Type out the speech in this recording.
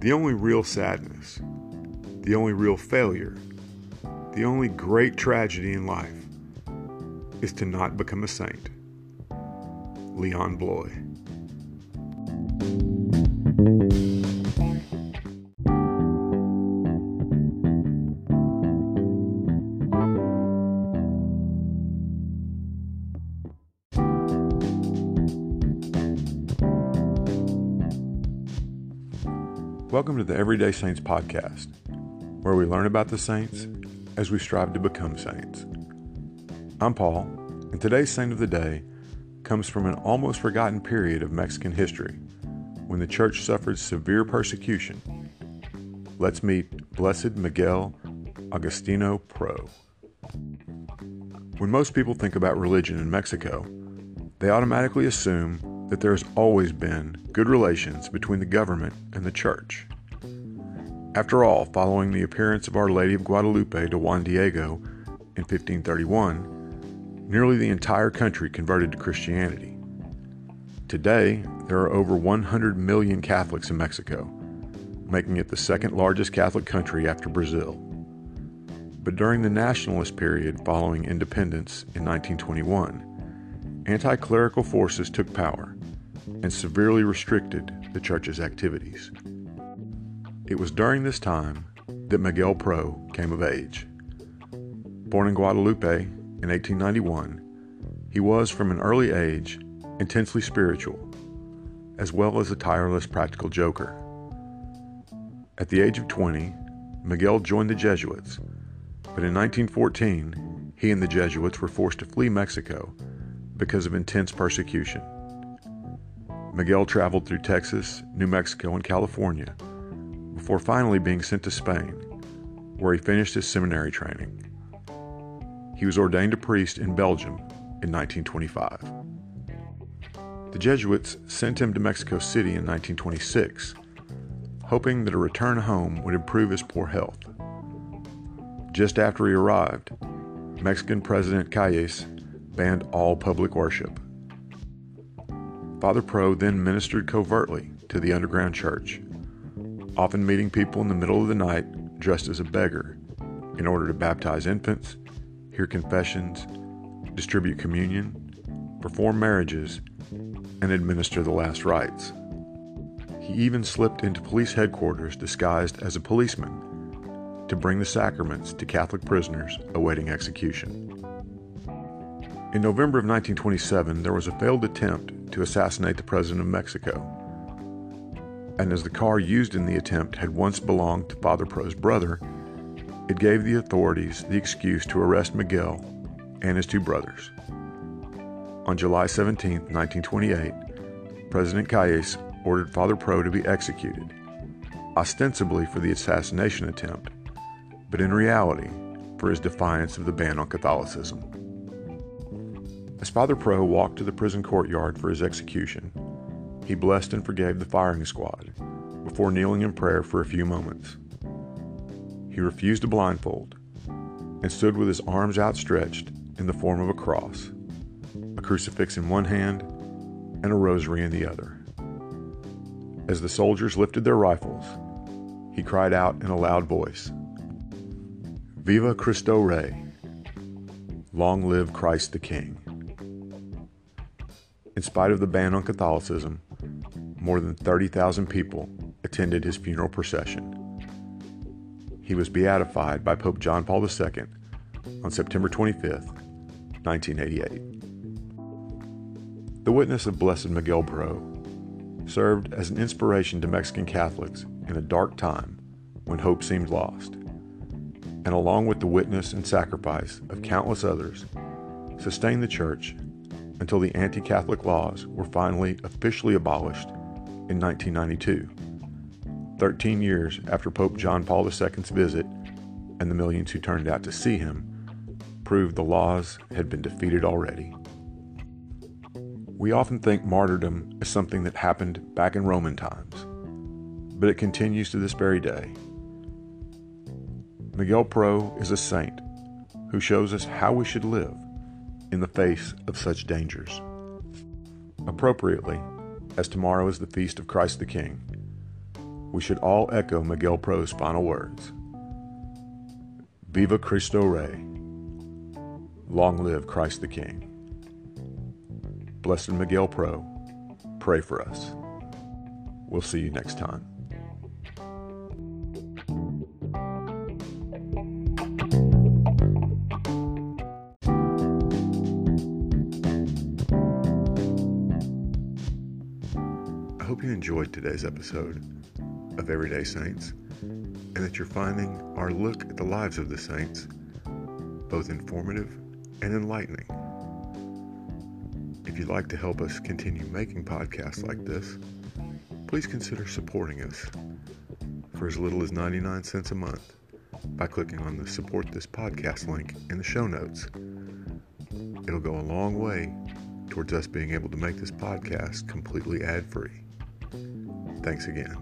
The only real sadness, the only real failure, the only great tragedy in life is to not become a saint. Leon Bloy. Welcome to the Everyday Saints podcast, where we learn about the saints as we strive to become saints. I'm Paul, and today's saint of the day comes from an almost forgotten period of Mexican history when the church suffered severe persecution. Let's meet Blessed Miguel Agustino Pro. When most people think about religion in Mexico, they automatically assume that there has always been good relations between the government and the church. After all, following the appearance of Our Lady of Guadalupe to Juan Diego in 1531, nearly the entire country converted to Christianity. Today, there are over 100 million Catholics in Mexico, making it the second largest Catholic country after Brazil. But during the nationalist period following independence in 1921, anti clerical forces took power and severely restricted the church's activities. It was during this time that Miguel Pro came of age. Born in Guadalupe in 1891, he was from an early age intensely spiritual, as well as a tireless practical joker. At the age of 20, Miguel joined the Jesuits, but in 1914, he and the Jesuits were forced to flee Mexico because of intense persecution. Miguel traveled through Texas, New Mexico, and California before finally being sent to Spain, where he finished his seminary training. He was ordained a priest in Belgium in 1925. The Jesuits sent him to Mexico City in 1926, hoping that a return home would improve his poor health. Just after he arrived, Mexican President Calles banned all public worship. Father Pro then ministered covertly to the underground church, often meeting people in the middle of the night dressed as a beggar in order to baptize infants, hear confessions, distribute communion, perform marriages, and administer the last rites. He even slipped into police headquarters disguised as a policeman to bring the sacraments to Catholic prisoners awaiting execution. In November of 1927, there was a failed attempt to assassinate the President of Mexico. And as the car used in the attempt had once belonged to Father Pro's brother, it gave the authorities the excuse to arrest Miguel and his two brothers. On July 17, 1928, President Calles ordered Father Pro to be executed, ostensibly for the assassination attempt, but in reality for his defiance of the ban on Catholicism. As Father Pro walked to the prison courtyard for his execution, he blessed and forgave the firing squad before kneeling in prayer for a few moments. He refused a blindfold and stood with his arms outstretched in the form of a cross, a crucifix in one hand and a rosary in the other. As the soldiers lifted their rifles, he cried out in a loud voice Viva Cristo Rey! Long live Christ the King! In spite of the ban on Catholicism, more than 30,000 people attended his funeral procession. He was beatified by Pope John Paul II on September 25, 1988. The witness of Blessed Miguel Pro served as an inspiration to Mexican Catholics in a dark time when hope seemed lost, and along with the witness and sacrifice of countless others, sustained the Church until the anti Catholic laws were finally officially abolished in 1992, 13 years after Pope John Paul II's visit and the millions who turned out to see him proved the laws had been defeated already. We often think martyrdom is something that happened back in Roman times, but it continues to this very day. Miguel Pro is a saint who shows us how we should live in the face of such dangers. Appropriately, as tomorrow is the feast of Christ the King, we should all echo Miguel Pro's final words Viva Cristo Rey! Long live Christ the King! Blessed Miguel Pro, pray for us. We'll see you next time. Hope you enjoyed today's episode of Everyday Saints and that you're finding our look at the lives of the saints both informative and enlightening. If you'd like to help us continue making podcasts like this, please consider supporting us for as little as 99 cents a month by clicking on the support this podcast link in the show notes. It'll go a long way towards us being able to make this podcast completely ad free. Thanks again.